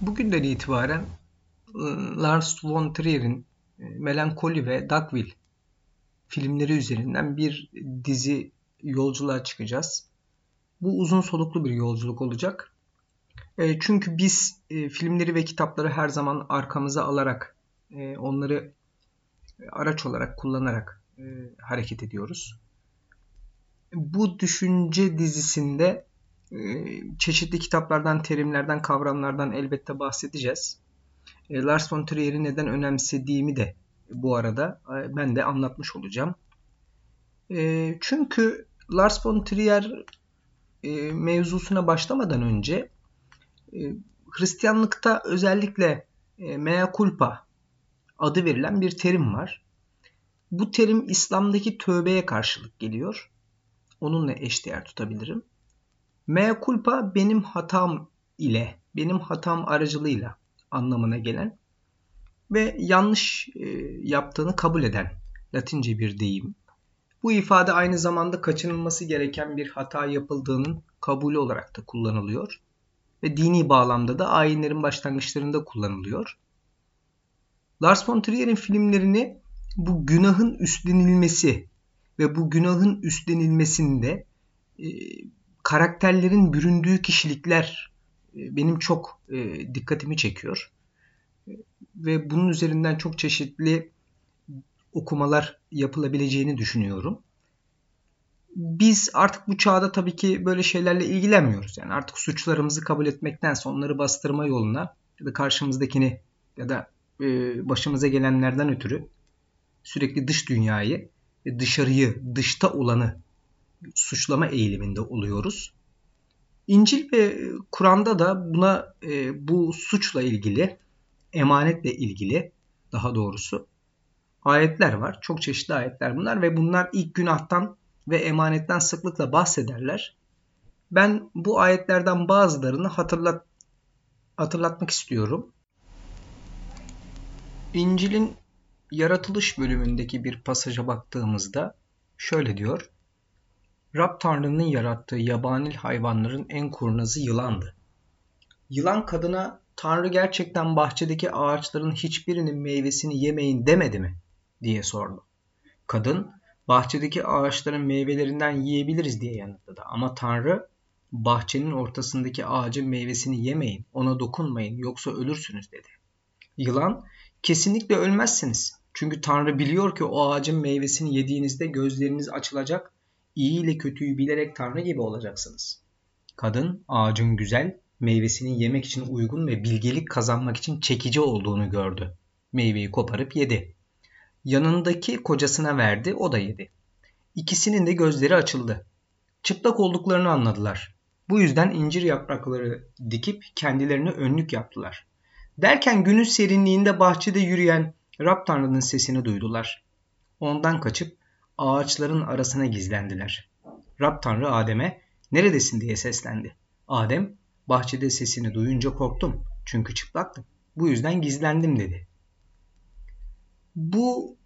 Bugünden itibaren ıı, Lars von Trier'in e, Melankoli ve Dogville filmleri üzerinden bir dizi yolculuğa çıkacağız. Bu uzun soluklu bir yolculuk olacak. E, çünkü biz e, filmleri ve kitapları her zaman arkamıza alarak, onları araç olarak kullanarak hareket ediyoruz. Bu düşünce dizisinde çeşitli kitaplardan, terimlerden, kavramlardan elbette bahsedeceğiz. Ee, Lars von Trier'i neden önemsediğimi de bu arada e, ben de anlatmış olacağım. Ee, çünkü Lars von Trier e, mevzusuna başlamadan önce e, Hristiyanlıkta özellikle mea culpa adı verilen bir terim var. Bu terim İslam'daki tövbeye karşılık geliyor. Onunla eşdeğer tutabilirim. Mea culpa benim hatam ile, benim hatam aracılığıyla anlamına gelen ve yanlış e, yaptığını kabul eden Latince bir deyim. Bu ifade aynı zamanda kaçınılması gereken bir hata yapıldığının kabulü olarak da kullanılıyor ve dini bağlamda da ayinlerin başlangıçlarında kullanılıyor. Lars von Trier'in filmlerini bu günahın üstlenilmesi ve bu günahın üstlenilmesinde e, karakterlerin büründüğü kişilikler e, benim çok e, dikkatimi çekiyor. Ve bunun üzerinden çok çeşitli okumalar yapılabileceğini düşünüyorum. Biz artık bu çağda tabii ki böyle şeylerle ilgilenmiyoruz. Yani artık suçlarımızı kabul etmektense onları bastırma yoluna ya da karşımızdakini ya da e, başımıza gelenlerden ötürü sürekli dış dünyayı dışarıyı, dışta olanı suçlama eğiliminde oluyoruz. İncil ve Kur'an'da da buna e, bu suçla ilgili, emanetle ilgili daha doğrusu ayetler var. Çok çeşitli ayetler bunlar ve bunlar ilk günahtan ve emanetten sıklıkla bahsederler. Ben bu ayetlerden bazılarını hatırlat hatırlatmak istiyorum. İncil'in yaratılış bölümündeki bir pasaja baktığımızda şöyle diyor. Rab Tanrı'nın yarattığı yabanil hayvanların en kurnazı yılandı. Yılan kadına Tanrı gerçekten bahçedeki ağaçların hiçbirinin meyvesini yemeyin demedi mi? diye sordu. Kadın bahçedeki ağaçların meyvelerinden yiyebiliriz diye yanıtladı. Ama Tanrı bahçenin ortasındaki ağacın meyvesini yemeyin, ona dokunmayın yoksa ölürsünüz dedi. Yılan kesinlikle ölmezsiniz. Çünkü Tanrı biliyor ki o ağacın meyvesini yediğinizde gözleriniz açılacak iyi ile kötüyü bilerek Tanrı gibi olacaksınız. Kadın ağacın güzel, meyvesini yemek için uygun ve bilgelik kazanmak için çekici olduğunu gördü. Meyveyi koparıp yedi. Yanındaki kocasına verdi, o da yedi. İkisinin de gözleri açıldı. Çıplak olduklarını anladılar. Bu yüzden incir yaprakları dikip kendilerine önlük yaptılar. Derken günün serinliğinde bahçede yürüyen Rab Tanrı'nın sesini duydular. Ondan kaçıp ağaçların arasına gizlendiler. Rab Tanrı Adem'e neredesin diye seslendi. Adem bahçede sesini duyunca korktum çünkü çıplaktım. Bu yüzden gizlendim dedi. Bu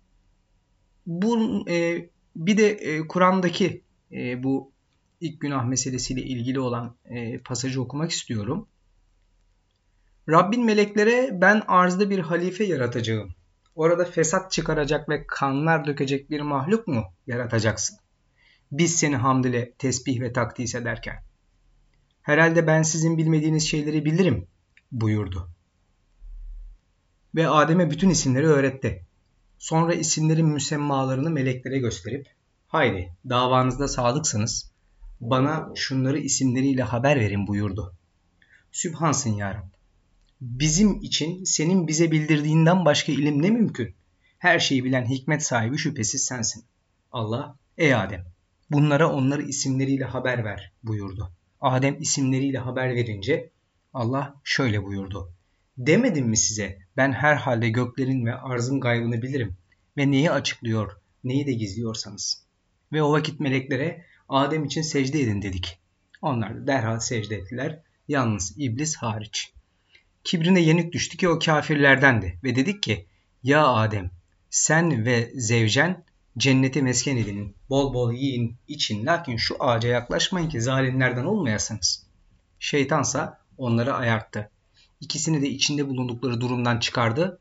bu e, bir de e, Kur'an'daki e, bu ilk günah meselesiyle ilgili olan e, pasajı okumak istiyorum. Rabbin meleklere ben arzda bir halife yaratacağım orada fesat çıkaracak ve kanlar dökecek bir mahluk mu yaratacaksın? Biz seni hamd ile tesbih ve takdis ederken. Herhalde ben sizin bilmediğiniz şeyleri bilirim buyurdu. Ve Adem'e bütün isimleri öğretti. Sonra isimlerin müsemmalarını meleklere gösterip haydi davanızda sadıksınız bana şunları isimleriyle haber verin buyurdu. Sübhansın ya bizim için senin bize bildirdiğinden başka ilim ne mümkün? Her şeyi bilen hikmet sahibi şüphesiz sensin. Allah, ey Adem, bunlara onları isimleriyle haber ver buyurdu. Adem isimleriyle haber verince Allah şöyle buyurdu. Demedim mi size ben her halde göklerin ve arzın gaybını bilirim ve neyi açıklıyor, neyi de gizliyorsanız. Ve o vakit meleklere Adem için secde edin dedik. Onlar da derhal secde ettiler, yalnız iblis hariç.'' Kibrine yenik düştü ki o kafirlerdendi ve dedik ki ya Adem sen ve zevcen cenneti mesken edinin bol bol yiyin için lakin şu ağaca yaklaşmayın ki zalimlerden olmayasınız. Şeytansa onları ayarttı. İkisini de içinde bulundukları durumdan çıkardı.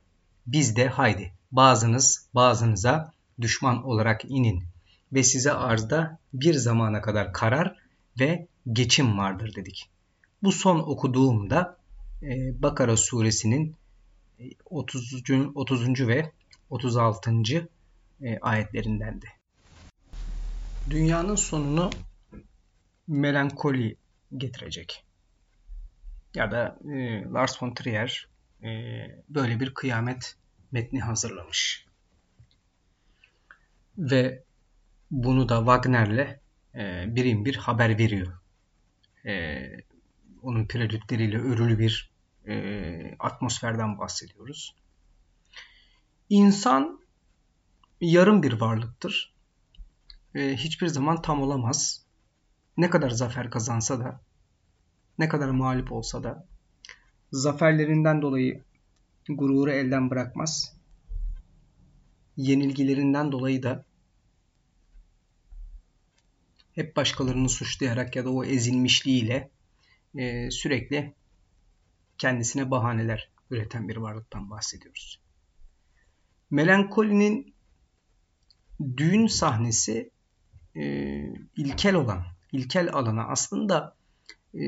Biz de haydi bazınız bazınıza düşman olarak inin ve size arzda bir zamana kadar karar ve geçim vardır dedik. Bu son okuduğumda Bakara suresinin 30. 30. ve 36. E, ayetlerindendi. Dünyanın sonunu melankoli getirecek. Ya da e, Lars von Trier e, böyle bir kıyamet metni hazırlamış. Ve bunu da Wagner'le e, birim bir haber veriyor. E, onun prelütleriyle örülü bir e, atmosferden bahsediyoruz. İnsan yarım bir varlıktır. E, hiçbir zaman tam olamaz. Ne kadar zafer kazansa da, ne kadar mağlup olsa da, zaferlerinden dolayı gururu elden bırakmaz. Yenilgilerinden dolayı da hep başkalarını suçlayarak ya da o ezilmişliğiyle e, sürekli kendisine bahaneler üreten bir varlıktan bahsediyoruz. Melankolinin düğün sahnesi e, ilkel olan, ilkel alana aslında e,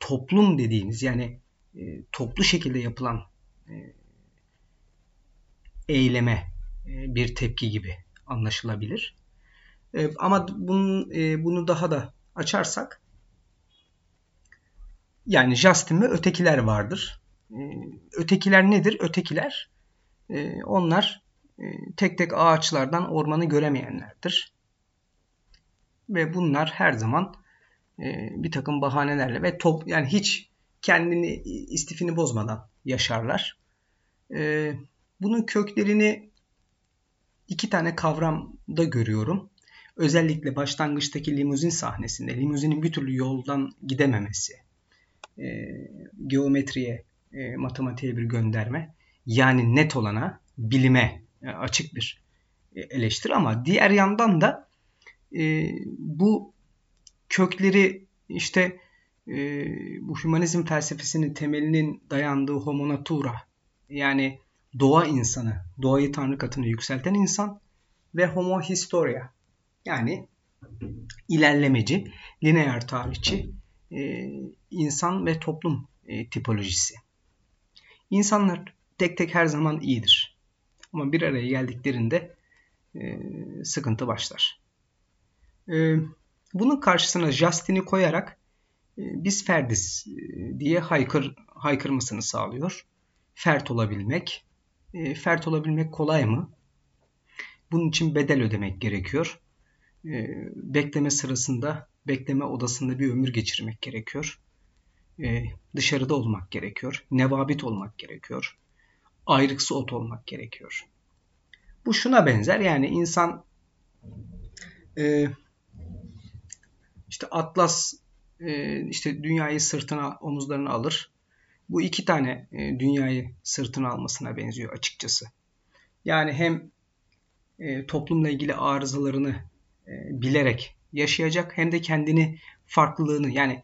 toplum dediğimiz yani e, toplu şekilde yapılan e, eyleme e, bir tepki gibi anlaşılabilir. E, ama bunun, e, bunu daha da açarsak yani Justin ve ötekiler vardır. E, ötekiler nedir? Ötekiler e, onlar e, tek tek ağaçlardan ormanı göremeyenlerdir. Ve bunlar her zaman e, bir takım bahanelerle ve top yani hiç kendini istifini bozmadan yaşarlar. Bunun köklerini iki tane kavramda görüyorum. Özellikle başlangıçtaki limuzin sahnesinde limuzinin bir türlü yoldan gidememesi, e, geometriye, e, matematiğe bir gönderme, yani net olana, bilime e, açık bir e, eleştiri. Ama diğer yandan da e, bu kökleri işte e, bu hümanizm felsefesinin temelinin dayandığı homo natura yani doğa insanı, doğayı tanrı katına yükselten insan ve homo historia yani ilerlemeci, lineer tarihçi e, insan ve toplum e, tipolojisi. İnsanlar tek tek her zaman iyidir. Ama bir araya geldiklerinde e, sıkıntı başlar. E, bunun karşısına Justin'i koyarak biz ferdiz diye haykır, haykırmasını sağlıyor. Fert olabilmek. Fert olabilmek kolay mı? Bunun için bedel ödemek gerekiyor. Bekleme sırasında, bekleme odasında bir ömür geçirmek gerekiyor. E, dışarıda olmak gerekiyor. Nevabit olmak gerekiyor. Ayrıksı ot olmak gerekiyor. Bu şuna benzer yani insan e, işte Atlas e, işte dünyayı sırtına omuzlarına alır. Bu iki tane e, dünyayı sırtına almasına benziyor açıkçası. Yani hem e, toplumla ilgili arızalarını e, bilerek yaşayacak hem de kendini farklılığını yani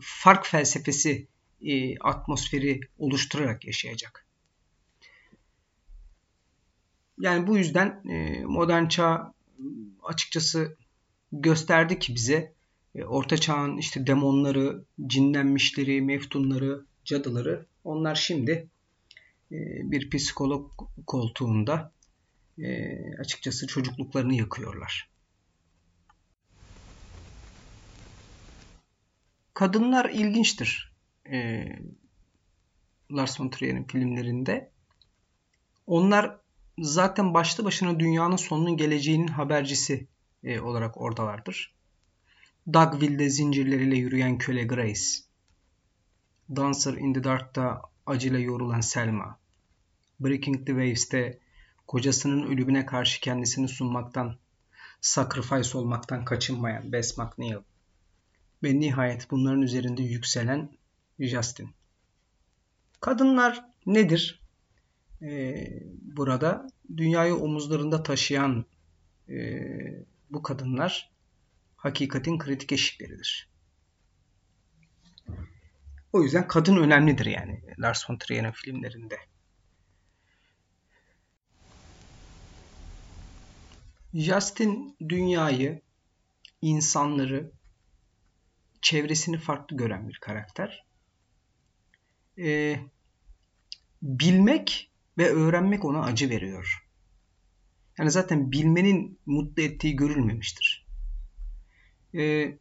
fark felsefesi e, atmosferi oluşturarak yaşayacak. Yani bu yüzden e, modern çağ açıkçası gösterdi ki bize e, Orta Çağ'ın işte demonları, cinlenmişleri, meftunları, cadıları onlar şimdi e, bir psikolog koltuğunda e, açıkçası çocukluklarını yakıyorlar. Kadınlar ilginçtir. Lars von Trier'in filmlerinde. Onlar zaten başlı başına dünyanın sonunun geleceğinin habercisi olarak oradalardır. Dugville'de zincirleriyle yürüyen köle Grace. Dancer in the Dark'ta acıyla yorulan Selma. Breaking the Waves'te kocasının ölümüne karşı kendisini sunmaktan, sacrifice olmaktan kaçınmayan Bess McNeil. Ve nihayet bunların üzerinde yükselen Justin. Kadınlar nedir? Ee, burada dünyayı omuzlarında taşıyan e, bu kadınlar hakikatin kritik eşikleridir. O yüzden kadın önemlidir yani Lars von Trier'in filmlerinde. Justin dünyayı, insanları, çevresini farklı gören bir karakter. Ee, bilmek ve öğrenmek ona acı veriyor. Yani zaten bilmenin mutlu ettiği görülmemiştir. Ee,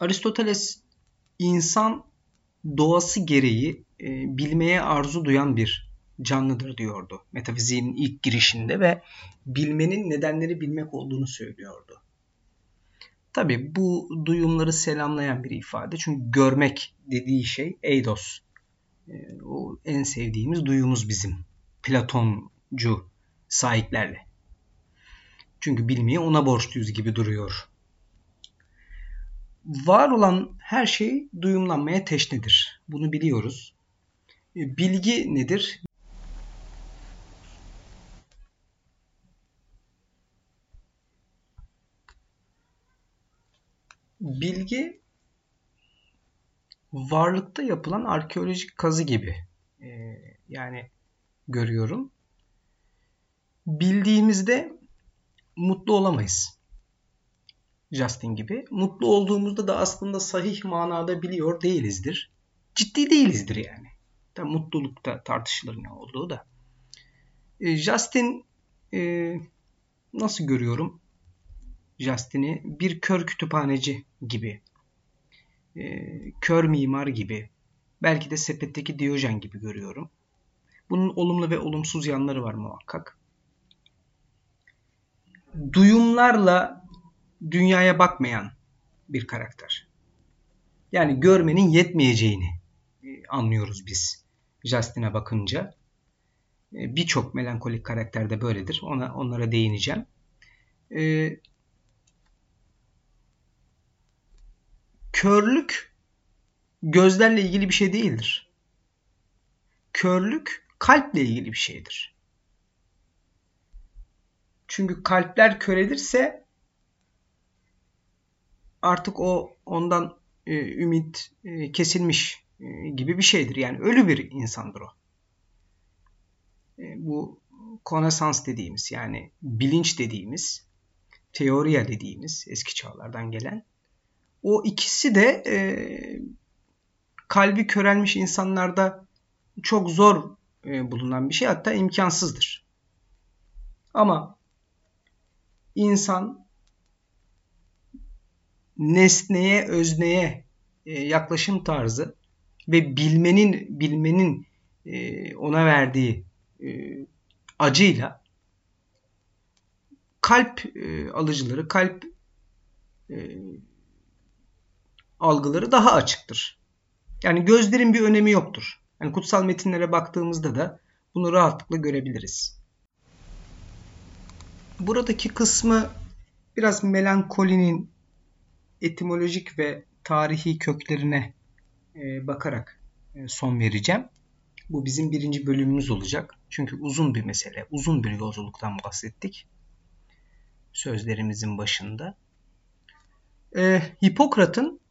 Aristoteles insan doğası gereği e, bilmeye arzu duyan bir canlıdır diyordu metafiziğin ilk girişinde ve bilmenin nedenleri bilmek olduğunu söylüyordu. Tabi bu duyumları selamlayan bir ifade çünkü görmek dediği şey eidos. E, o en sevdiğimiz duyumuz bizim. Platoncu sahiplerle. Çünkü bilmeyi ona borçluyuz gibi duruyor. Var olan her şey duyumlanmaya teşnedir. Bunu biliyoruz. E, bilgi nedir? Bilgi varlıkta yapılan arkeolojik kazı gibi. Ee, yani görüyorum. Bildiğimizde mutlu olamayız. Justin gibi. Mutlu olduğumuzda da aslında sahih manada biliyor değilizdir. Ciddi değilizdir yani. Tabi mutlulukta tartışılır ne olduğu da. E, Justin e, nasıl görüyorum? Justin'i bir kör kütüphaneci gibi, e, kör mimar gibi, belki de sepetteki Diyojen gibi görüyorum. Bunun olumlu ve olumsuz yanları var muhakkak. Duyumlarla dünyaya bakmayan bir karakter. Yani görmenin yetmeyeceğini e, anlıyoruz biz Justin'e bakınca. E, birçok melankolik karakter de böyledir. Ona, onlara değineceğim. Ee, körlük gözlerle ilgili bir şey değildir. Körlük kalple ilgili bir şeydir. Çünkü kalpler körelirse artık o ondan e, ümit e, kesilmiş e, gibi bir şeydir. Yani ölü bir insandır o. E, bu konesans dediğimiz yani bilinç dediğimiz, teoriya dediğimiz eski çağlardan gelen o ikisi de e, kalbi körelmiş insanlarda çok zor e, bulunan bir şey hatta imkansızdır. Ama insan nesneye, özneye e, yaklaşım tarzı ve bilmenin bilmenin e, ona verdiği e, acıyla kalp e, alıcıları, kalp e, algıları daha açıktır. Yani gözlerin bir önemi yoktur. Yani kutsal metinlere baktığımızda da bunu rahatlıkla görebiliriz. Buradaki kısmı biraz melankolinin etimolojik ve tarihi köklerine e, bakarak e, son vereceğim. Bu bizim birinci bölümümüz olacak. Çünkü uzun bir mesele, uzun bir yolculuktan bahsettik. Sözlerimizin başında. E, Hipokrat'ın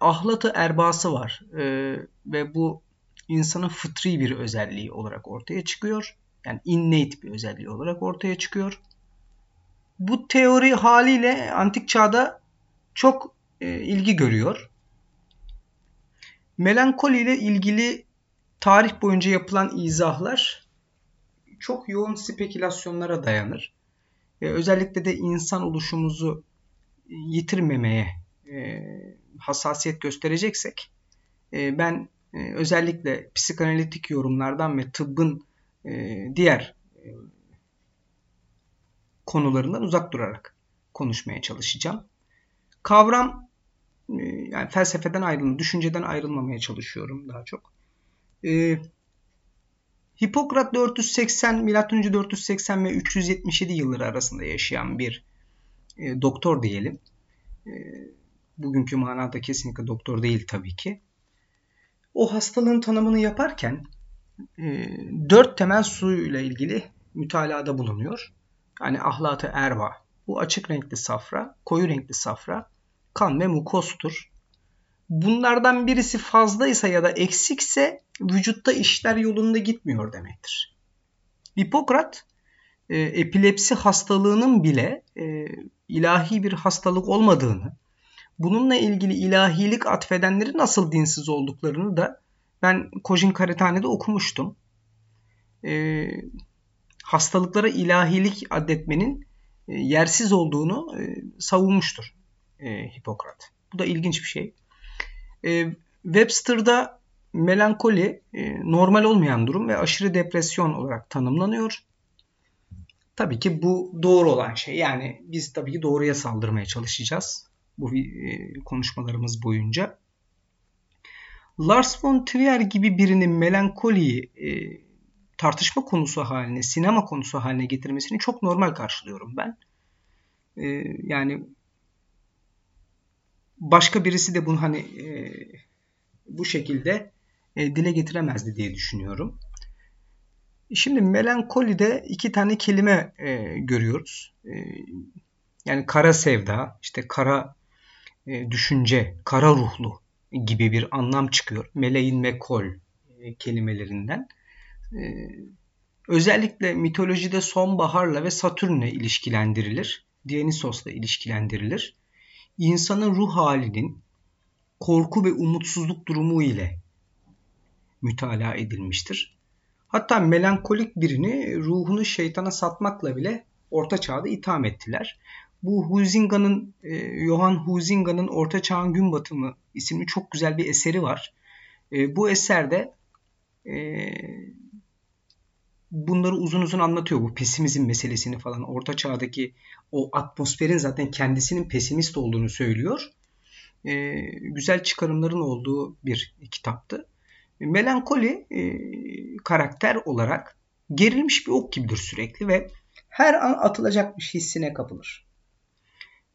ahlatı erbası var e, ve bu insanın fıtri bir özelliği olarak ortaya çıkıyor. Yani innate bir özelliği olarak ortaya çıkıyor. Bu teori haliyle antik çağda çok e, ilgi görüyor. Melankoli ile ilgili tarih boyunca yapılan izahlar çok yoğun spekülasyonlara dayanır. E, özellikle de insan oluşumuzu yitirmemeye e, hassasiyet göstereceksek e, ben e, özellikle psikanalitik yorumlardan ve tıbbın e, diğer e, konularından uzak durarak konuşmaya çalışacağım. Kavram e, yani felsefeden ayrılma, düşünceden ayrılmamaya çalışıyorum daha çok. E, Hipokrat 480, M.Ö. 480 ve 377 yılları arasında yaşayan bir e, doktor diyelim. E, bugünkü manada kesinlikle doktor değil tabii ki. O hastalığın tanımını yaparken e, dört temel su ile ilgili mütalada bulunuyor. Yani ahlatı erva. Bu açık renkli safra, koyu renkli safra, kan ve mukostur. Bunlardan birisi fazlaysa ya da eksikse vücutta işler yolunda gitmiyor demektir. Hipokrat e, epilepsi hastalığının bile e, ilahi bir hastalık olmadığını, bununla ilgili ilahilik atfedenlerin nasıl dinsiz olduklarını da ben Kojin Karathane'de okumuştum. E, hastalıklara ilahilik adetmenin e, yersiz olduğunu e, savunmuştur e, Hipokrat. Bu da ilginç bir şey. E, Webster'da melankoli e, normal olmayan durum ve aşırı depresyon olarak tanımlanıyor. Tabii ki bu doğru olan şey. Yani biz tabii ki doğruya saldırmaya çalışacağız bu e, konuşmalarımız boyunca. Lars von Trier gibi birinin melankoliyi e, tartışma konusu haline, sinema konusu haline getirmesini çok normal karşılıyorum ben. E, yani başka birisi de bunu hani e, bu şekilde e, dile getiremezdi diye düşünüyorum. Şimdi melankolide iki tane kelime e, görüyoruz. E, yani kara sevda, işte kara düşünce, kara ruhlu gibi bir anlam çıkıyor. Meleğin mekol e, kelimelerinden. E, özellikle mitolojide sonbaharla ve Satürn'le ilişkilendirilir. Dionysos'la ilişkilendirilir. İnsanın ruh halinin korku ve umutsuzluk durumu ile mütalaa edilmiştir. Hatta melankolik birini ruhunu şeytana satmakla bile orta çağda itham ettiler. Bu Huizinga'nın, e, Johann Huizinga'nın Orta Çağın Gün Batımı isimli çok güzel bir eseri var. E, bu eserde e, bunları uzun uzun anlatıyor. Bu pesimizm meselesini falan. Orta çağdaki o atmosferin zaten kendisinin pesimist olduğunu söylüyor. E, güzel çıkarımların olduğu bir kitaptı. Melankoli e, karakter olarak gerilmiş bir ok gibidir sürekli ve her an atılacakmış hissine kapılır.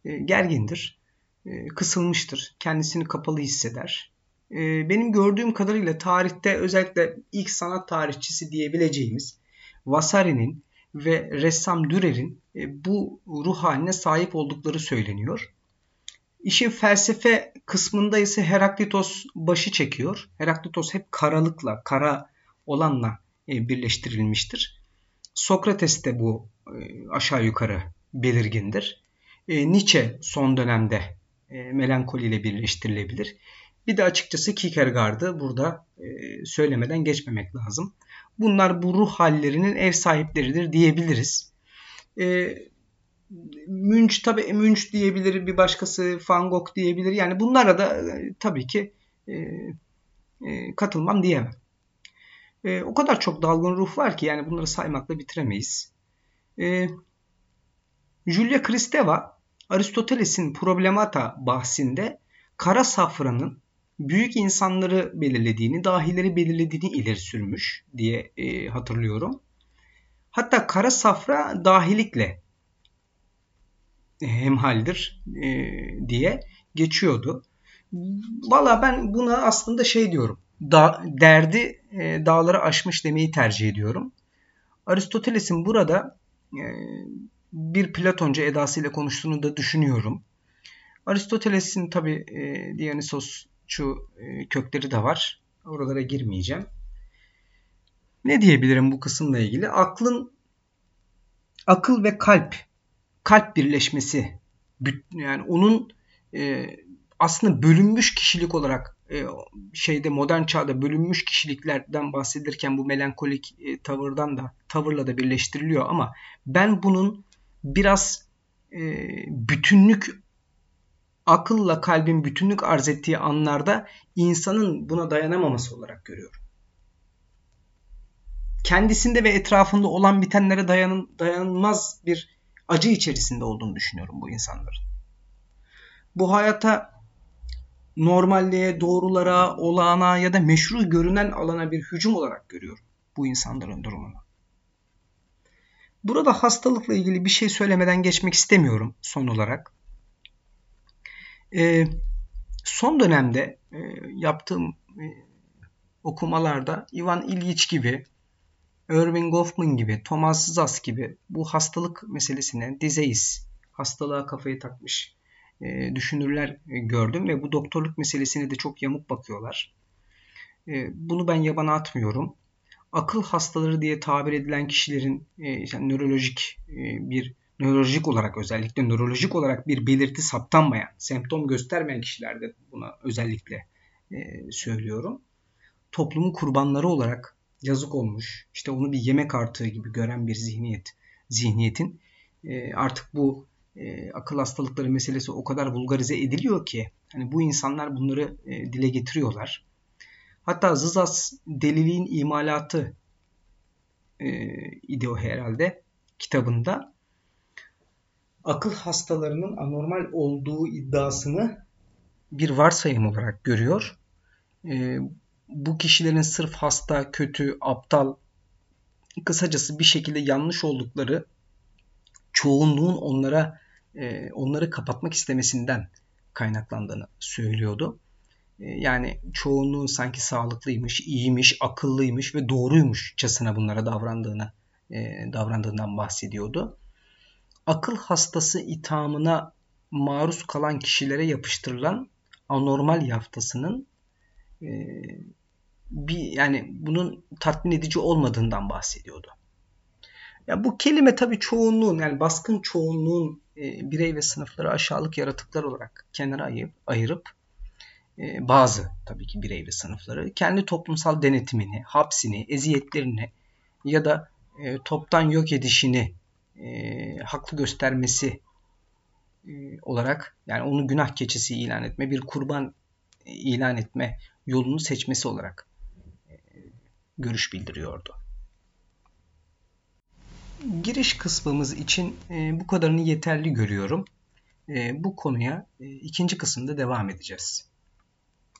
E, gergindir, e, kısılmıştır, kendisini kapalı hisseder. E, benim gördüğüm kadarıyla tarihte özellikle ilk sanat tarihçisi diyebileceğimiz Vasari'nin ve ressam Dürer'in bu ruh haline sahip oldukları söyleniyor. İşin felsefe kısmında ise Heraklitos başı çekiyor. Heraklitos hep karalıkla, kara olanla birleştirilmiştir. Sokrates de bu aşağı yukarı belirgindir. E, Nietzsche son dönemde melankoli ile birleştirilebilir. Bir de açıkçası Kierkegaard'ı burada söylemeden geçmemek lazım. Bunlar bu ruh hallerinin ev sahipleridir diyebiliriz. Münch tabi Münch diyebilir, bir başkası Van Gogh diyebilir. Yani bunlara da e, tabii ki e, e, katılmam diyemem. E, o kadar çok dalgın ruh var ki yani bunları saymakla bitiremeyiz. E, Julia Kristeva Aristoteles'in Problemata bahsinde kara safranın büyük insanları belirlediğini, dahileri belirlediğini ileri sürmüş diye e, hatırlıyorum. Hatta kara safra dahilikle hemhaldir e, diye geçiyordu. Valla ben buna aslında şey diyorum. Da, derdi e, dağları aşmış demeyi tercih ediyorum. Aristoteles'in burada e, bir Platoncu edasıyla konuştuğunu da düşünüyorum. Aristoteles'in tabi e, Dionysosçu e, kökleri de var. Oralara girmeyeceğim. Ne diyebilirim bu kısımla ilgili? Aklın akıl ve kalp kalp birleşmesi yani onun e, aslında bölünmüş kişilik olarak e, şeyde modern çağda bölünmüş kişiliklerden bahsedilirken bu melankolik e, tavırdan da tavırla da birleştiriliyor ama ben bunun biraz e, bütünlük akılla kalbin bütünlük arz ettiği anlarda insanın buna dayanamaması olarak görüyorum. Kendisinde ve etrafında olan bitenlere dayanın, dayanılmaz bir acı içerisinde olduğunu düşünüyorum bu insanların. Bu hayata normalliğe, doğrulara, olağana ya da meşru görünen alana bir hücum olarak görüyorum bu insanların durumunu. Burada hastalıkla ilgili bir şey söylemeden geçmek istemiyorum son olarak. Ee, son dönemde e, yaptığım e, okumalarda Ivan İlyiç gibi Irving Goffman gibi, Thomas Zas gibi bu hastalık meselesine, disease, hastalığa kafayı takmış e, düşünürler gördüm ve bu doktorluk meselesine de çok yamuk bakıyorlar. Bunu ben yabana atmıyorum. Akıl hastaları diye tabir edilen kişilerin yani nörolojik bir nörolojik olarak özellikle nörolojik olarak bir belirti saptanmayan, semptom göstermeyen kişilerde buna özellikle söylüyorum. Toplumun kurbanları olarak yazık olmuş, işte onu bir yemek artığı gibi gören bir zihniyet, zihniyetin artık bu e, akıl hastalıkları meselesi o kadar vulgarize ediliyor ki hani bu insanlar bunları e, dile getiriyorlar. Hatta Zızas deliliğin imalatı e, idi o herhalde kitabında akıl hastalarının anormal olduğu iddiasını bir varsayım olarak görüyor. E, bu kişilerin sırf hasta, kötü, aptal, kısacası bir şekilde yanlış oldukları çoğunluğun onlara e, onları kapatmak istemesinden kaynaklandığını söylüyordu. E, yani çoğunluğun sanki sağlıklıymış, iyiymiş, akıllıymış ve doğruymuşçasına bunlara davrandığını e, davrandığından bahsediyordu. Akıl hastası ithamına maruz kalan kişilere yapıştırılan anormal yaftasının e, bir yani bunun tatmin edici olmadığından bahsediyordu. Ya bu kelime tabii çoğunluğun yani baskın çoğunluğun e, birey ve sınıfları aşağılık yaratıklar olarak kenara ayırıp, ayırıp bazı tabii ki birey ve sınıfları kendi toplumsal denetimini, hapsini, eziyetlerini ya da e, toptan yok edişini e, haklı göstermesi e, olarak yani onu günah keçisi ilan etme, bir kurban ilan etme yolunu seçmesi olarak e, görüş bildiriyordu giriş kısmımız için e, bu kadarını yeterli görüyorum. E, bu konuya e, ikinci kısımda devam edeceğiz.